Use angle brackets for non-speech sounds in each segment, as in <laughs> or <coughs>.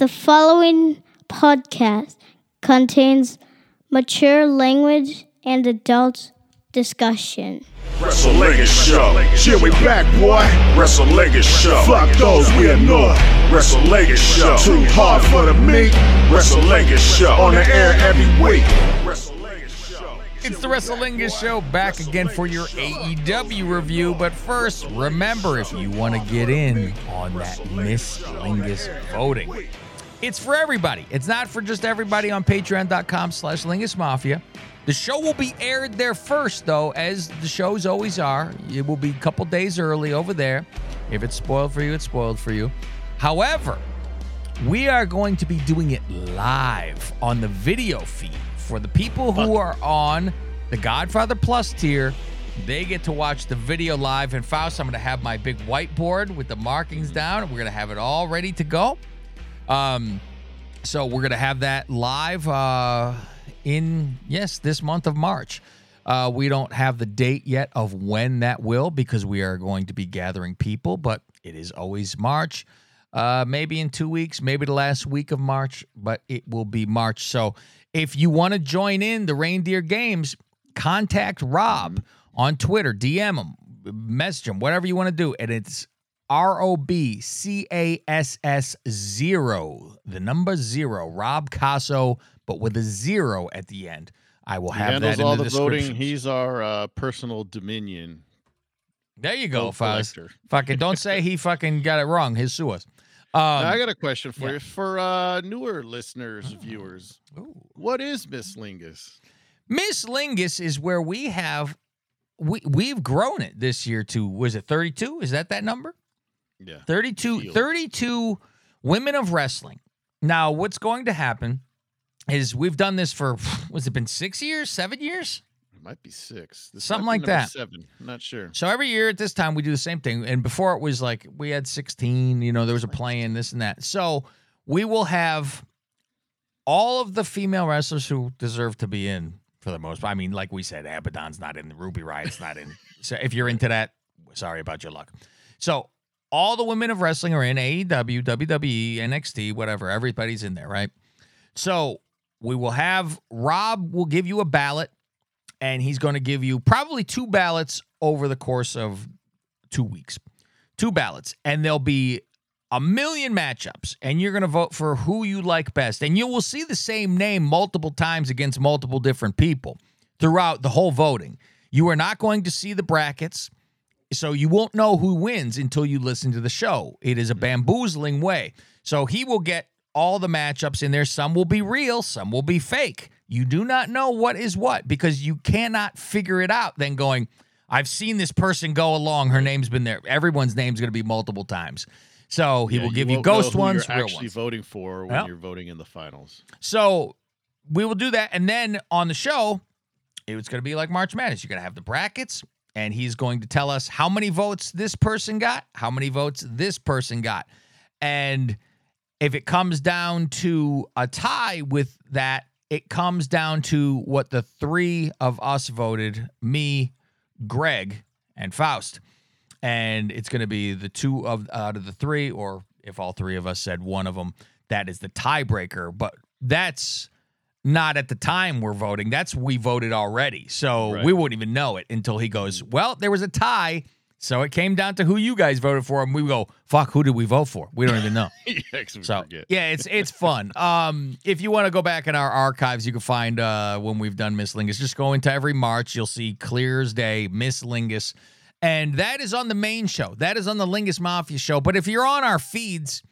The following podcast contains mature language and adult discussion. WrestleLegend Show. Yeah, we back, boy. WrestleLegend Show. Fuck those, we ignore. WrestleLegend Show. Too hard for the meat. WrestleLegend Show. On the air every week. WrestleLegend Show. It's the WrestleLingus Show back again for your AEW review. But first, remember if you want to get in on that Miss Lingus voting, it's for everybody. It's not for just everybody on patreon.com slash Lingus Mafia. The show will be aired there first, though, as the shows always are. It will be a couple days early over there. If it's spoiled for you, it's spoiled for you. However, we are going to be doing it live on the video feed for the people who are on the Godfather Plus tier. They get to watch the video live. And Faust, I'm going to have my big whiteboard with the markings mm-hmm. down. We're going to have it all ready to go. Um, so we're going to have that live uh, in, yes, this month of March. Uh, we don't have the date yet of when that will because we are going to be gathering people, but it is always March. Uh, maybe in two weeks, maybe the last week of March, but it will be March. So if you want to join in the reindeer games, contact Rob on Twitter, DM him, message him, whatever you want to do. And it's R O B C A S S zero, the number zero, Rob Casso, but with a zero at the end. I will He have handles that in all the, the voting. He's our uh, personal dominion. there you go, collector. Fucking don't say he fucking got it wrong. His sue us. Um, I got a question for yeah. you for uh, newer listeners, viewers. ooh. What is Miss Lingus? Miss Lingus is where we have we we've grown it this year to was it 32? Is that that number? Yeah. 32 32 women of wrestling. Now, what's going to happen is we've done this for was it been 6 years, 7 years? It might be six. This Something like that. Seven. I'm not sure. So every year at this time we do the same thing. And before it was like we had 16, you know, there was a play-in, this and that. So we will have all of the female wrestlers who deserve to be in for the most. I mean, like we said, Abaddon's not in, Ruby Riott's not in. So if you're into that, sorry about your luck. So all the women of wrestling are in AEW, WWE, NXT, whatever. Everybody's in there, right? So we will have Rob will give you a ballot, and he's going to give you probably two ballots over the course of two weeks. Two ballots, and there'll be a million matchups, and you're going to vote for who you like best. And you will see the same name multiple times against multiple different people throughout the whole voting. You are not going to see the brackets, so you won't know who wins until you listen to the show. It is a mm-hmm. bamboozling way. So he will get all the matchups in there. Some will be real, some will be fake. You do not know what is what because you cannot figure it out. Then going, I've seen this person go along. Her name's been there. Everyone's name's going to be multiple times. So he Yeah, will give you know ghost ones, You're real actually ones. voting for when Yep. you're voting in the finals. So we will do that. And then on the show, it's going to be like March Madness. You're going to have the brackets, and he's going to tell us how many votes this person got, how many votes this person got. And if it comes down to a tie with that, it comes down to what the three of us voted me, Greg, and Faust. And it's going to be the two of out of the three, or if all three of us said one of them, that is the tiebreaker. But that's not at the time we're voting. That's we voted already. So Right. we wouldn't even know it until he goes, Well, there was a tie. So it came down to who you guys voted for. And we go, Fuck, who did we vote for? We don't even know. <laughs> yeah, So forget. yeah, it's it's fun. <laughs> Um, if you want to go back in our archives, you can find uh when we've done Miss Lingus. Just go into every March, you'll see clear as day Miss Lingus, and that is on the main show. That is on the Lingus Mafia show. But if you're on our feeds,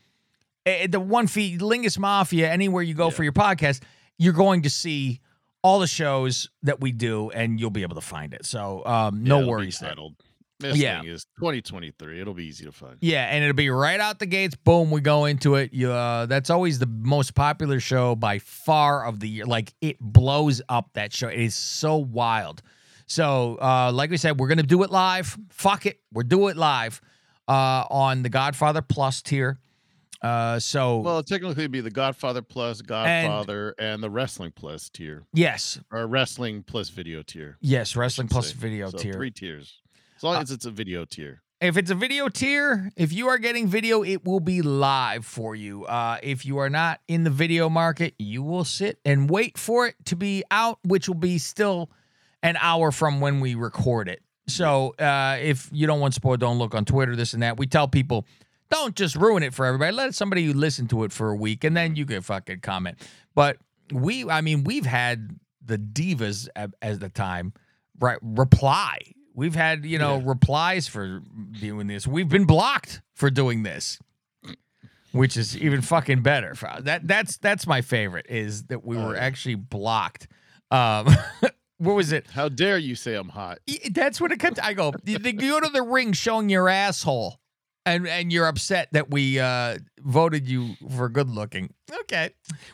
eh, the one feed Lingus Mafia, anywhere you go for your podcast, you're going to see all the shows that we do, and you'll be able to find it. So um, no it'll worries there. titled Miss Yeah. Lingus 2023. It'll be easy to find. Yeah, and it'll be right out the gates. Boom, we go into it. You, uh, that's always the most popular show by far of the year. Like it blows up that show. It is so wild. So, uh, like we said, we're gonna do it live. Fuck it, we're doing it live uh, on the Godfather Plus tier. Uh, so Well, technically be the Godfather Plus, Godfather, and, the Wrestling Plus tier, yes, or Wrestling Plus Video tier. yes, Wrestling Plus say. video So tier. Three tiers. As long Uh, as it's a video tier. If it's a video tier, if you are getting video, it will be live for you. Uh, if you are not in the video market, you will sit and wait for it to be out, which will be still an hour from when we record it. So uh, if you don't want spoiled, don't look on Twitter, this and that. We tell people don't just ruin it for everybody. Let somebody listen to it for a week and then you can fucking comment. But we, I mean, we've had the divas at, as the time right reply. We've had you know yeah. replies for doing this. We've been blocked for doing this, which is even fucking better. That that's that's my favorite is that we were actually blocked. Um, <laughs> what was it? How dare you say I'm hot? That's what it comes. I go. You go to the ring showing your asshole and and you're upset that we uh, voted you for good looking. Okay,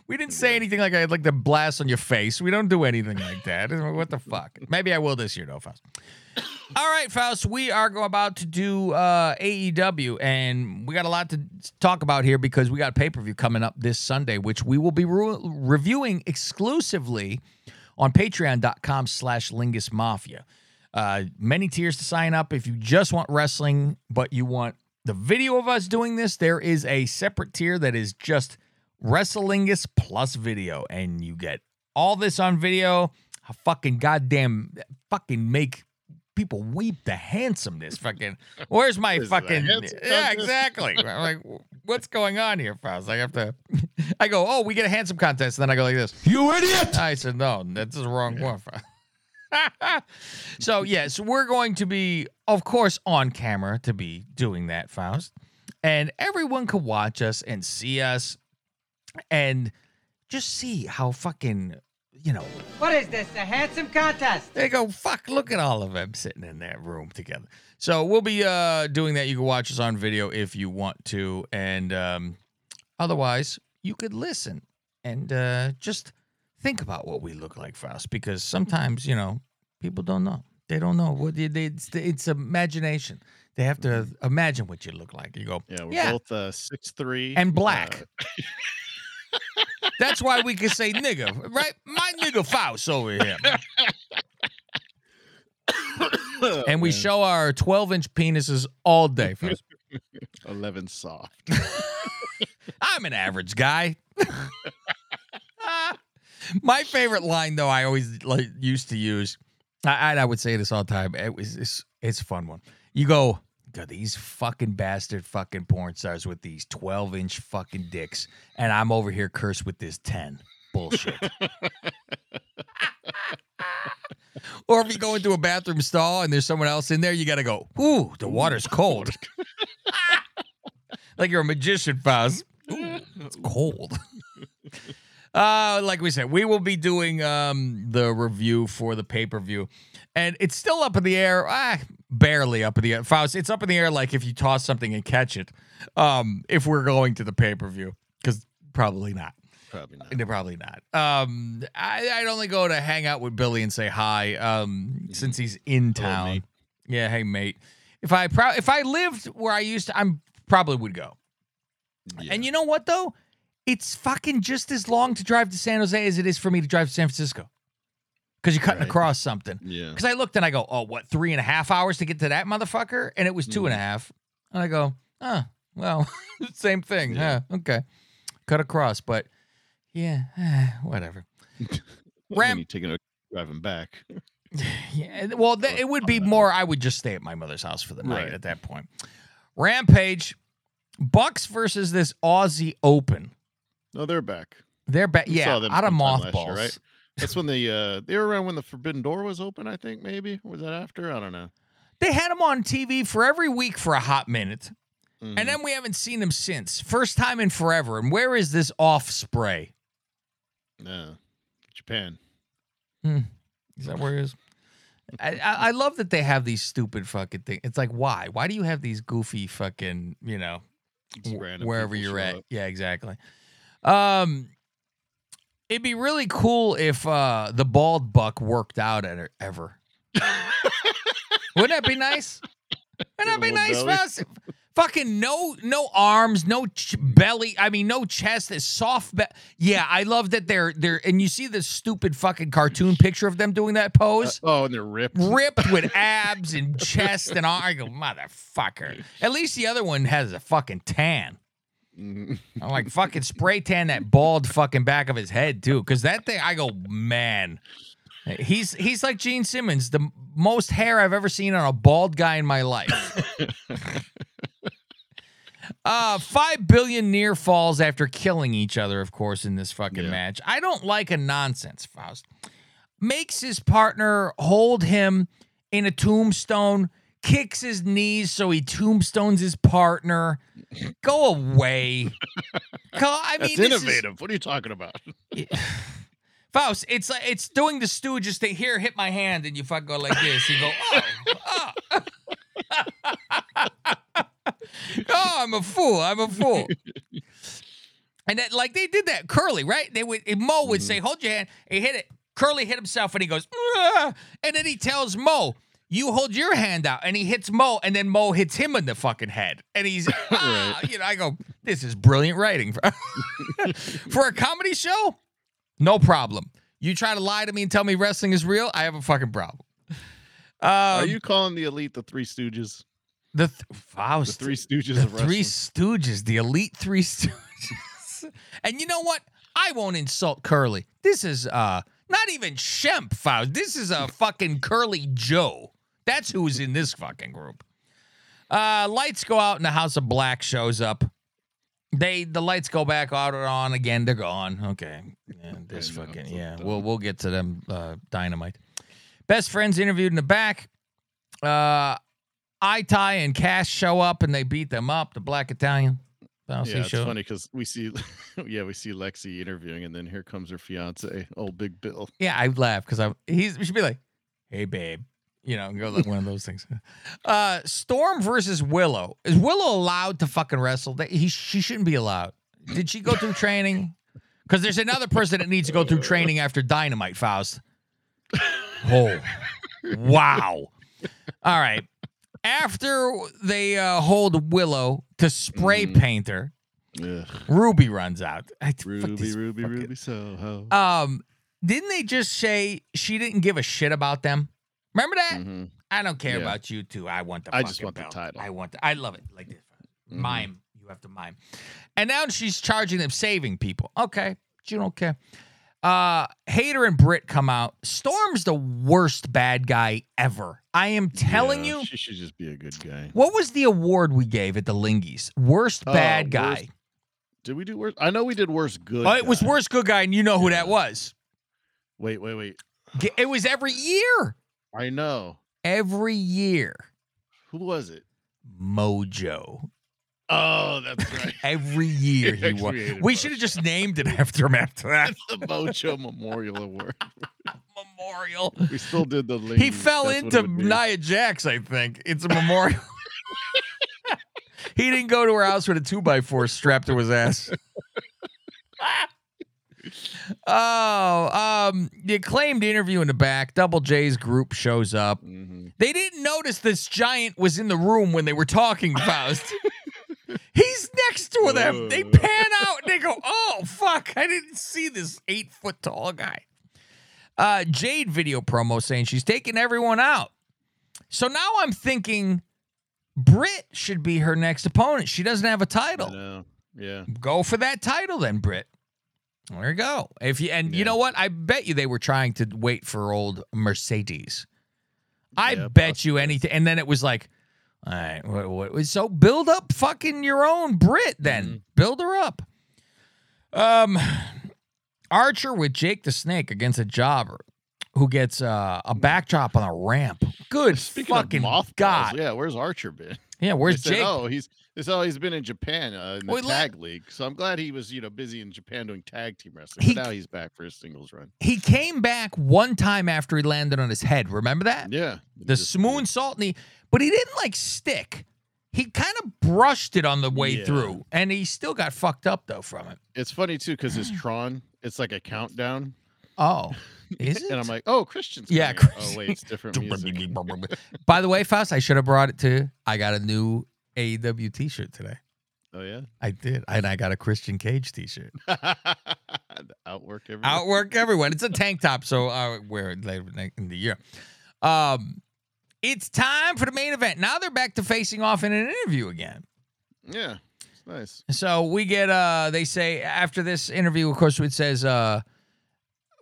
we didn't say anything like I'd like to blast on your face. We don't do anything like that. What the fuck? Maybe I will this year, though, Faust. <coughs> All right, Faust, we are about to do uh, AEW, and we got a lot to talk about here because we got pay per view coming up this Sunday, which we will be re- reviewing exclusively on Patreon.com/slash Lingus Mafia. Uh, many tiers to sign up if you just want wrestling, but you want the video of us doing this, there is a separate tier that is just Wrestlingus plus video, and you get all this on video. A fucking goddamn, fucking make people weep the handsomeness. Fucking, where's my fucking? Yeah, exactly. I'm like, what's going on here, Faust? I have to. I go, oh, we get a handsome contest, and then I go like this. You idiot! I said, no, that's the wrong one. <laughs> so yes, we're going to be, of course, on camera to be doing that, Faust, and everyone could watch us and see us, and just see how fucking, you know. What is this? A handsome contest? They go, fuck! Look at all of them sitting in that room together. So we'll be uh doing that. You can watch us on video if you want to, and um, otherwise you could listen and uh, just think about what we look like, Faust, because sometimes you know people don't know. They don't know what they, it's, it's imagination. They have to mm-hmm. imagine what you look like. You go, yeah, we're yeah. both uh, six three and black. Uh, <laughs> <laughs> That's why we can say nigga, right? My nigga Faust over here. and we show our 12 inch penises all day. <laughs> 11 soft. I'm an average guy. My favorite line, though, I always like used to use. I, I would say this all the time. It was it's, it's a fun one. You go, God, these fucking bastard fucking porn stars with these 12 inch fucking dicks, and I'm over here cursed with this 10. Bullshit. <laughs> or if you go into a bathroom stall and there's someone else in there, you got to go, ooh, the water's cold. <laughs> <laughs> like you're a magician, Faust. Ooh, it's cold. Uh, like we said, we will be doing um, the review for the pay per view, and it's still up in the air. Ah, barely up in the air. Faust, it's up in the air like if you toss something and catch it. Um, if we're going to the pay per view, because probably not. Probably not. Probably not. Um, I, I'd only go to hang out with Billy and say hi. Um, mm-hmm. since he's in town. yeah, hey mate. If I pro- if I lived where I used to, I'm probably would go. Yeah. And you know what though? It's fucking just as long to drive to San Jose as it is for me to drive to San Francisco. Because you're cutting right. across something. Yeah. Because I looked and I go, oh, what, three and a half hours to get to that motherfucker? And it was two mm. and a mm. half. And I go, oh, well, <laughs> same thing. Yeah. yeah. Okay. Cut across. But yeah, <sighs> whatever. <laughs> Ram- you taking a driving back. <laughs> yeah. Well, th- it would be more, I would just stay at my mother's house for the night right. at that point. Rampage, Bucks versus this Aussie Open. No, they're back. They're back. Yeah, out of mothballs. Year, right? That's when the uh they were around when the Forbidden Door was open. I think maybe was that after. I don't know. They had them on TV for every week for a hot minute, mm-hmm. and then we haven't seen them since. First time in forever. And where is this off spray? No, Japan. Hmm. Is that where it is? <laughs> I, I love that they have these stupid fucking things. It's like, why? Why do you have these goofy fucking, you know, wherever you're at? Up. Yeah, exactly. Um, it'd be really cool if uh the bald buck worked out at it ever. Wouldn't that be nice? Wouldn't that be nice, Faust? Fucking no, no arms, no ch- belly. I mean, no chest. This soft. Be- yeah, I love that they're they're. And you see this stupid fucking cartoon picture of them doing that pose, Oh, and they're ripped. ripped with <laughs> abs and chest and all. I go, motherfucker. At least the other one has a fucking tan. <laughs> I'm like fucking spray tan that bald fucking back of his head too, because that thing. I go, man. He's he's like Gene Simmons, the most hair I've ever seen on a bald guy in my life. <laughs> uh, five billion near falls after killing each other, of course, in this fucking Yeah. match. I don't like a nonsense, Faust. Makes his partner hold him in a tombstone, kicks his knees so he tombstones his partner. Go away. I mean, That's this is- innovative. What are you talking about? Faust, it's like it's doing the stew just to here hit my hand and you fuck go like this. You go, oh, oh. <laughs> oh, I'm a fool. I'm a fool. And that, like they did that Curly, right? They would Mo would say, "Hold your hand." He hit it. Curly hit himself, and he goes, "Ah," and then he tells Mo, "You hold your hand out," and he hits Mo, and then Mo hits him in the fucking head, and he's, <laughs> ah, you know, I go, "This is brilliant writing for <laughs> for a comedy show." No problem. You try to lie to me and tell me wrestling is real, I have a fucking problem. are Um, you calling the elite the Three Stooges? the th- The Three Stooges the of wrestling. Three Stooges, the elite Three <laughs> Stooges. and you know what? I won't insult Curly. This is uh not even Shemp Faust. This is a fucking Curly Joe. That's who's in this fucking group. Uh, lights go out and the House of Black shows up. They the lights go back out and on again. They're gone. Okay, yeah, <laughs> this know, fucking yeah. dumb. We'll we'll get to them. Uh, dynamite. Best friends interviewed in the back. Uh, Itai and Cash show up and they beat them up. The Black Italian. Bouncy Yeah, it's show. funny because we see, <laughs> yeah, we see Lexy interviewing, and then here comes her fiance, old Big Bill. Yeah, I laugh because I he's we should be like, hey babe, you know, go like one of those things. Uh, Storm versus Willow. Is Willow allowed to fucking wrestle? That he she shouldn't be allowed. Did she go through training? Because there's another person that needs to go through training after Dynamite, Faust. Oh, wow. All right. After they uh, hold Willow to spray Mhm. paint her, Ugh. Ruby runs out. I, Ruby, Ruby, fucking- Ruby Soho. um, didn't they just say she didn't give a shit about them? Remember that? Mhm. I don't care Yeah. about you two. I want the. I just want the title. I want. The, I love it like this. Mhm. Mime. You have to mime. And now she's charging them saving people. Okay, you don't care. Uh, Hayter and Britt come out. Storm's the worst bad guy ever. I am telling Yeah, you. she should just be a good guy. What was the award we gave at the Lingies? Worst Oh, bad guy. worst Did we do worse? I know we did worse. Good. Oh, it was guy. worst good guy, and you know who that was. Wait, wait, wait. It was every year. I know. Every year. Who was it? Mojo. Oh, that's right. <laughs> Every year he won. We should have just named it after him after <laughs> that the Mojo Memorial Award. <laughs> memorial. We still did the. He fell That's into it would be. Nia Jax, I think. It's a memorial. he didn't go to her house with a two by four strapped to his ass. Oh, um, the acclaimed interview in the back. Double J's group shows up. Mhm. They didn't notice this giant was in the room when they were talking, Faust. <laughs> He's next to them. They pan out and they go, oh, fuck. I didn't see this eight foot tall guy. Uh, Jade video promo saying she's taking everyone out. So now I'm thinking Britt should be her next opponent. She doesn't have a title. Yeah. Go for that title then, Britt. There you go. If you and you know what? I bet you they were trying to wait for old Mercedes. I Yeah, bet you anything. And then it was like, all right, what, what, so build up fucking your own Brit then. Mm-hmm. Build her up. Um, Archer with Jake the Snake against a jobber who gets uh, a backdrop on a ramp. Good Speaking fucking mothballs, God. yeah, where's Archer been? Yeah, where's They said, Jake? oh, he's they said, oh, he's been in Japan uh, in the Well, he tag league. So I'm glad he was, you know, busy in Japan doing tag team wrestling. He- but now he's back for his singles run. He came back one time after he landed on his head. Remember that? Yeah. the Smoon Salt knee, but he didn't like stick. He kind of brushed it on the way Yeah. through, and he still got fucked up though from it. It's funny too because his <clears throat> Tron, it's like a countdown, Oh, is it? <laughs> and I'm like, oh, Christian's. Yeah, coming. Christian. Oh wait, it's different music. <laughs> <laughs> By the way, Faust, I should have brought it to. I got a new AEW T-shirt today. Oh yeah. I did, and I got a Christian Cage T-shirt. <laughs> Outwork everyone. Outwork everyone. It's a tank top, so I wear it later in the year. Um, it's time for the main event. Now they're back to facing off in an interview again. Yeah, it's nice. So we get uh they say after this interview, of course, it says uh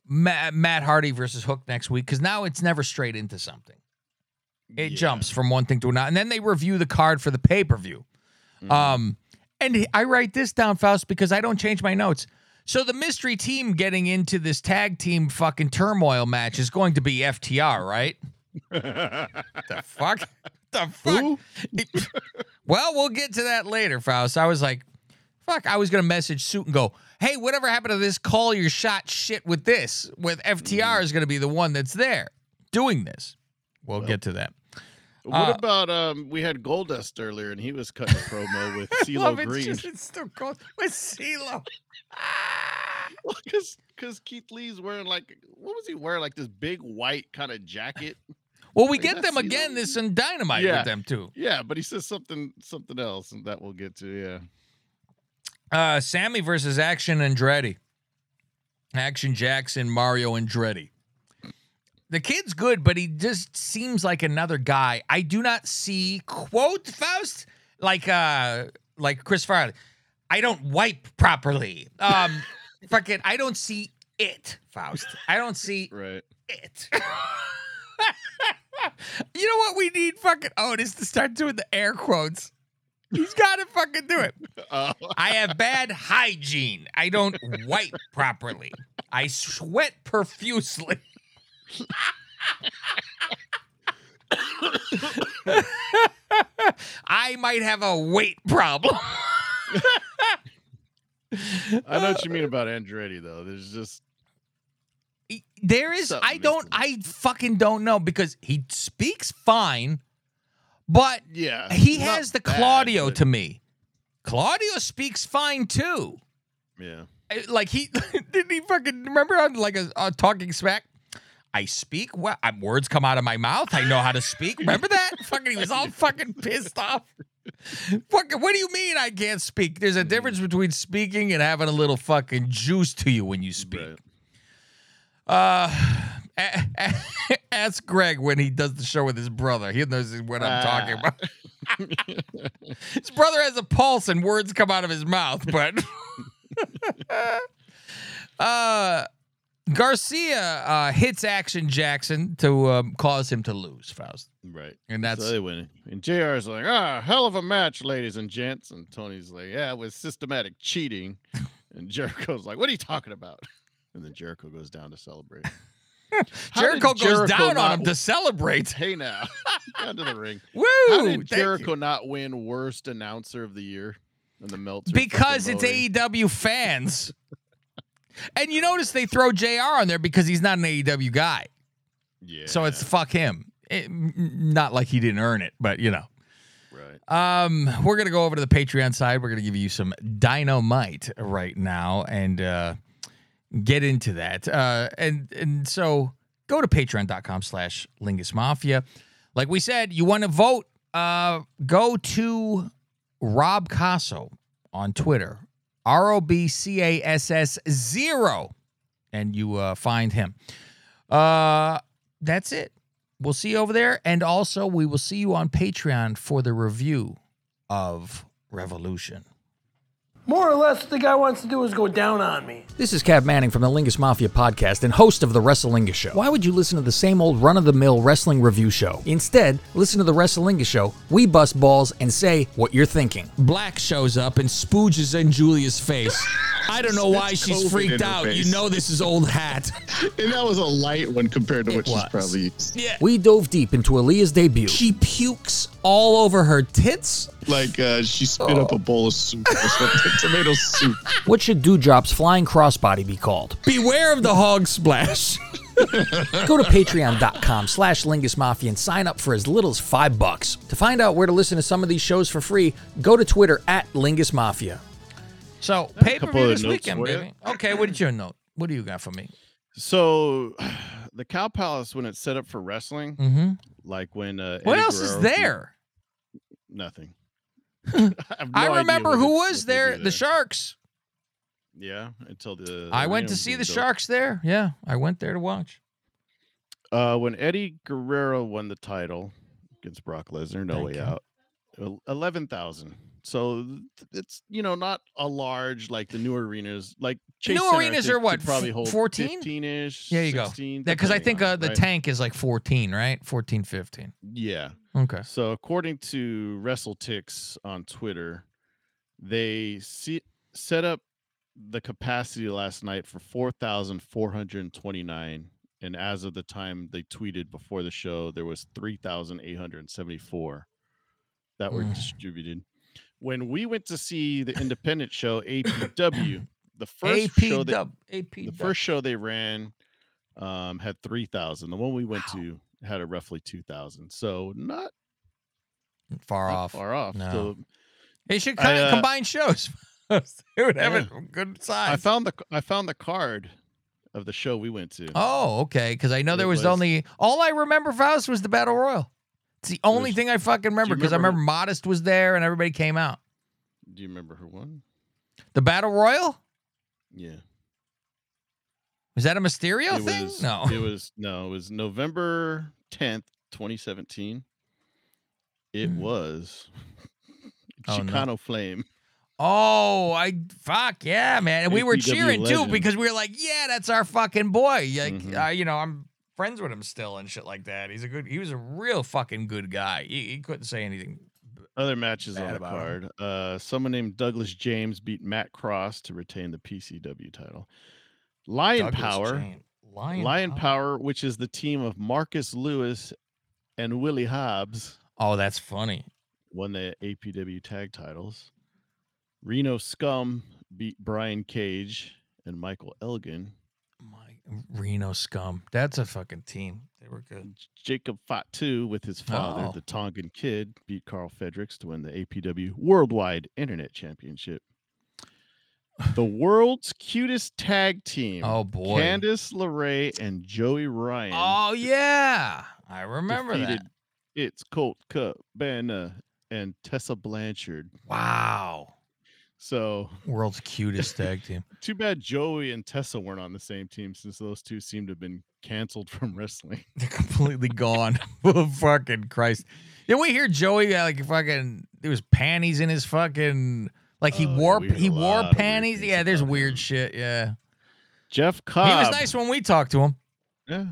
Matt, Matt Hardy versus Hook next week because now it's never straight into something. It Yeah. jumps from one thing to another, and then they review the card for the pay per view. Mhm. Um, and I write this down, Faust, because I don't change my notes. So the mystery team getting into this tag team fucking turmoil match is going to be FTR, right? <laughs> the fuck? The fuck? well, we'll get to that later, Faust. I was like, fuck, I was gonna message Suit and go, hey, whatever happened to this call your shot shit with this? With FTR is gonna be the one that's there doing this. We'll get to that. what Uh, about um? We had Goldust earlier, and he was cutting a promo with <laughs> CeeLo Love it, Green. just- it's still called with CeeLo. <laughs> Because because Keith Lee's wearing like what was he wearing like this big white kind of jacket? Well, we Like, get them again this in Dynamite Yeah. with them too. Yeah, but he says something something else, and that we'll get to. Yeah. Uh, Sammy versus Action Andretti. Action Jackson, Mario Andretti. The kid's good, but he just seems like another guy. I do not see quote Faust like uh like Chris Farley. I don't wipe properly. Um <laughs> fucking I don't see it, Faust. I don't see Right. it. <laughs> you know what we need fucking Otis to start doing the air quotes. He's got to fucking do it. Uh, <laughs> I have bad hygiene. I don't wipe properly. I sweat profusely. I might have a weight problem. I know what you mean about Andretti though. There's just There is Something I don't I fucking don't know because he speaks fine, but yeah. he has the bad, Claudio but- to me. Claudio speaks fine too. Yeah. Like he <laughs> didn't he fucking remember on like a, a talking smack. I speak well. I, words come out of my mouth. I know how to speak. Remember that? fucking, he was all fucking pissed off. fucking, what do you mean I can't speak? There's a difference between speaking and having a little fucking juice to you when you speak. Right. Uh, a- a- <laughs> ask Greg when he does the show with his brother. He knows what I'm talking Ah. about. <laughs> his brother has a pulse and words come out of his mouth, but <laughs> uh, Garcia uh, hits Action Jackson to um, cause him to lose, Faust, Right. and that's so they win. And JR's like, ah, hell of a match, ladies and gents. And Tony's like, yeah, it was systematic cheating. <laughs> And Jericho's like, what are you talking about? And then Jericho goes down to celebrate. <laughs> Jericho goes Jericho down on him to celebrate. Hey now, <laughs> down to the ring. Woo! How did Thank you. Jericho not win worst announcer of the year in the Meltzer? because it's? AEW fans. And you notice they throw JR on there because he's not an AEW guy. Yeah. So it's fuck him. It- not like he didn't earn it, but you know. right. Um, we're gonna go over to the Patreon side. We're gonna give you some dynamite right now and uh, get into that. Uh, and and so go to patreon.com slash lingus mafia. Like we said, you want to vote, uh, go to Rob Casso on Twitter. R O B C A S S zero. And you uh, find him. Uh that's it. We'll see you over there. And also, we will see you on Patreon for the review of Revolution. More or less, what the guy wants to do is go down on me. This is Cav Manning from the Lingus Mafia podcast and host of the Wrestlingus Show. Why would you listen to the same old run of the mill wrestling review show? Instead, listen to the Wrestlingus Show. We bust balls and say what you're thinking. Black shows up and spooges in Julia's face. I don't know why she's COVID freaked her out. face. You know this is old hat. <laughs> And that was a light one compared to what she's was. probably used. Yeah. We dove deep into Aliyah's debut. She pukes all over her tits. Like uh, she spit up a bowl of soup or <laughs> something, tomato soup. What should Dewdrop's flying crossbody be called? Beware of the hog splash. Go to patreon.com slash Lingus Mafia and sign up for as little as five bucks. To find out where to listen to some of these shows for free, go to Twitter at Lingus Mafia. So, pay per couple view of this notes weekend, baby. Okay, what did your note? What do you got for me? So, <sighs> the Cow Palace when it's set up for wrestling, Mm-hmm. like when uh, What Eddie else is there? Nothing. <laughs> have no I idea remember who was what they there. The Sharks. Yeah, until the. I went to see the built. Sharks there. Yeah, I went there to watch. Uh, when Eddie Guerrero won the title against Brock Lesnar, no Thank way you. out, eleven thousand. So it's you know not a large like the new arenas. Like Chase New Center, arenas think, are what, probably hold 14? fifteen ish. There you go. Because I think uh, the right? tank is like 14, right? 14, 15. Yeah. Okay. So according to WrestleTix on Twitter, they see, set up the capacity last night for 4,429 and as of the time they tweeted before the show there was 3,874 that were Mm. distributed. When we went to see the independent show APW, <coughs> the first AP show that dub. AP the first show they ran um, had 3,000. The one we went to had a roughly 2,000. So not far not off. far off. No. So They should I, kind of uh, combine shows. <laughs> it would have Yeah. a good size. I found the I found the card of the show we went to. Oh, okay. Because I know It there was, was- only all I remember Faust was the battle royal. It's the only was- thing I fucking remember because I remember remember Modest was there and everybody came out. Do you remember who won? The battle royal Yeah. was that a Mysterio it thing? was no. it was no, it was November 10th, 2017. It Hmm. was Oh, no. Chicano Flame. Oh, I fuck yeah, man! And we were APW cheering too because we were like, "Yeah, that's our fucking boy." Like, Mhm. uh, you know, I'm friends with him still and shit like that. He's a good. He was a real fucking good guy. He, he couldn't say anything. Other matches on the card. Uh, someone named Douglas James beat Matt Cross to retain the PCW title. Lion Douglas Power. Lion, Lion Power. Power, which is the team of Marcus Lewis and Willie Hobbs, Oh, that's funny. won the APW tag titles. Reno Scum beat Brian Cage and Michael Elgin. Reno scum. That's a fucking team. They were good. Jacob Fatu with his father, Oh. the Tongan Kid, beat Carl Fredericks to win the APW Worldwide Internet Championship. The world's cutest tag team. Oh boy. Candice LeRae and Joey Ryan. Oh yeah, I remember that. It's Colt Cabana and Tessa Blanchard. Wow. So World's cutest tag team. <laughs> too bad Joey and Tessa weren't on the same team since those two seem to have been canceled <laughs> from wrestling. They're completely gone. <laughs> oh, fucking Christ. Did we hear Joey uh, like fucking there was panties in his fucking like he Oh, wore he wore lot of weird panties? Yeah, there's weird him. shit. Yeah. Jeff Cobb. He was nice when we talked to him. Yeah.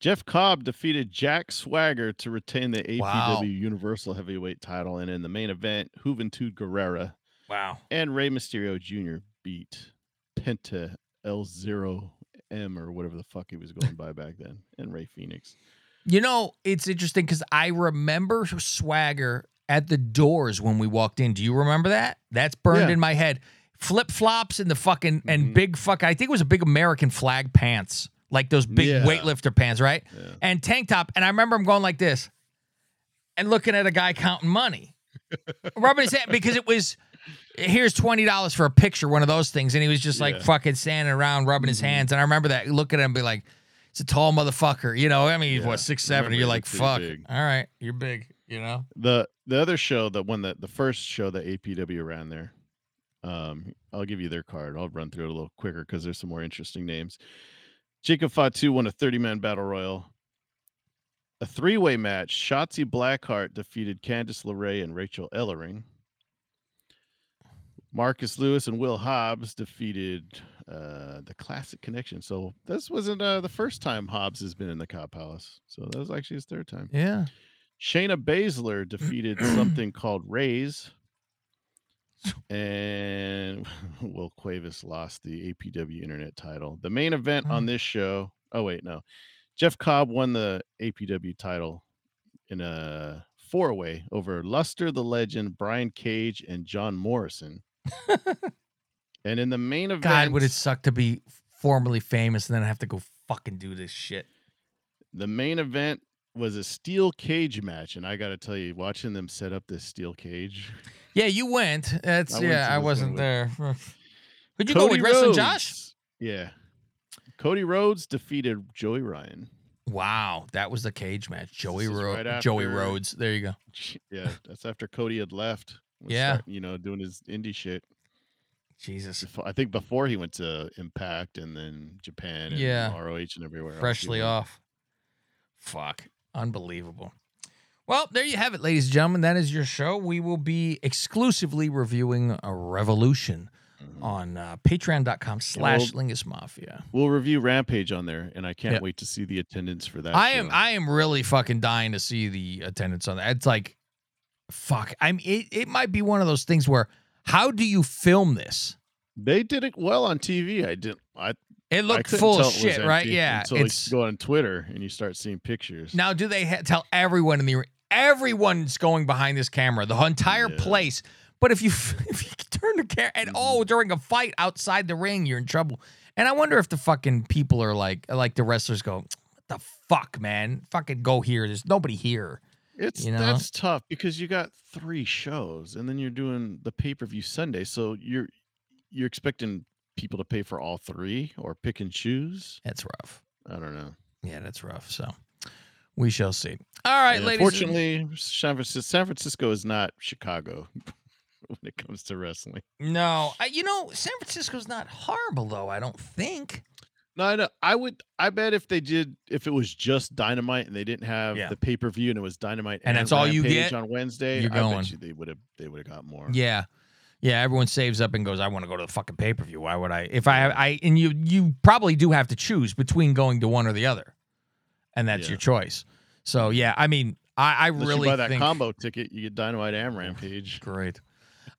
Jeff Cobb defeated Jack Swagger to retain the APW Wow. Universal Heavyweight title. And in the main event, Juventud Guerrera Wow. and Rey Mysterio Jr. beat Penta L0M or whatever the fuck he was going by back then, and Rey Fenix. You know, it's interesting because I remember Swagger at the doors when we walked in. Do you remember that? That's burned Yeah. in my head. Flip flops and the fucking and Mhm. big fuck. I think it was a big American flag pants, like those big Yeah. weightlifter pants, right? Yeah. And tank top. And I remember him going like this and looking at a guy counting money, <laughs> rubbing his hand because it was. Here's twenty dollars for a picture, one of those things, and he was just like Yeah. fucking standing around rubbing his Mhm. hands. And I remember that looking at him, be like, "It's a tall motherfucker," you know. I mean, he's Yeah. what six seven. You're like, "Fuck, big. all right, you're big," you know. The the other show that one that the first show that APW ran there, um, I'll give you their card. I'll run through it a little quicker because there's some more interesting names. Jacob Fatu won a 30 man battle royal. A three way match. Shotzi Blackheart defeated Candice LeRae and Rachel Ellering. Marcus Lewis and Will Hobbs defeated uh, the Classic Connection. So this wasn't uh, the first time Hobbs has been in the Cow Palace. So that was actually his third time. Yeah. Shayna Baszler defeated something <clears throat> called Rays. And <laughs> Will Cuevas lost the APW Internet title. The main event on Hmm. this show. Oh, wait, no. Jeff Cobb won the APW title in a four way over Luster the Legend, Brian Cage, and John Morrison. And in the main event, God, would it suck to be formerly famous and then have to go fucking do this shit? the main event was a steel cage match. And I got to tell you, watching them set up this steel cage. Yeah, you went. That's I went yeah, I wasn't there. <laughs> Who'd you go with, Cody Wrestling Josh? Yeah. Cody Rhodes defeated Joey Ryan. Wow, that was the cage match. Joey Ro- right Joey Rhodes. There you go. Yeah, that's after Cody had left. Yeah. start- you know, doing his indie shit. Jesus. I think before he went to Impact and then Japan and Yeah. ROH and everywhere. Freshly off. Fuck. Unbelievable. Well, there you have it, ladies and gentlemen. That is your show. We will be exclusively reviewing a Revolution on uh, patreon.com slash Mm-hmm. Lingus Mafia. We'll review Rampage on there, and I can't Yep. wait to see the attendance for that. I am. I am really fucking dying to see the attendance on that. It's like fuck. I'm it, it might be one of those things where how do you film this? They did it well on TV. I didn't. I It I looked full of it shit, right? Yeah. Until It's you go on Twitter and you start seeing pictures. Now, do they ha- tell everyone in the everyone's going behind this camera, the entire Yeah. place? But if you <laughs> if you turn the camera at Mm-hmm. oh, during a fight outside the ring, you're in trouble. And I wonder if the fucking people are like like the wrestlers go, what the fuck, man? Fucking go here. There's nobody here. It's you know? that's tough because you got three shows and then you're doing the pay per view Sunday, so you're you're expecting people to pay for all three or pick and choose. That's rough. I don't know. Yeah, that's rough. So we shall see. All right, And ladies. Unfortunately, San Francisco, San Francisco is not Chicago <laughs> when it comes to wrestling. no, I, you know, San Francisco's not horrible though. I don't think. No, I know. I would. I bet if they did, if it was just Dynamite and they didn't have Yeah. the pay per view and it was Dynamite And that's all you Rampage get, on Wednesday, you're I going. bet you they would have. They would have got more. Yeah. Yeah, everyone saves up and goes, I want to go to the fucking pay per view. Why would I? If I have, I, and you, you probably do have to choose between going to one or the other. And that's Yeah. your choice. So, yeah, I mean, I, I Unless really you buy that think. combo ticket, you get Dynamite and Rampage. Great.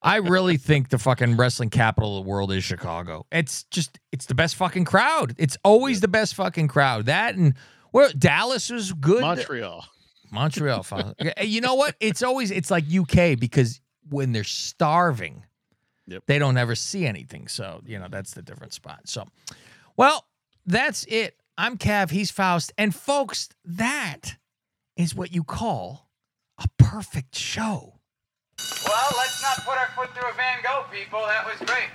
I really think the fucking wrestling capital of the world is Chicago. It's just, it's the best fucking crowd. It's always the best fucking crowd. That and, well, Dallas was good. Montreal. Montreal. <laughs> you know what? It's always it's like UK because when they're starving, Yep. they don't ever see anything. So you know that's the different spot. So, well, that's it. I'm Cav. He's Faust, and folks, that is what you call a perfect show. Well, let's not put our foot through a Van Gogh, people. That was great.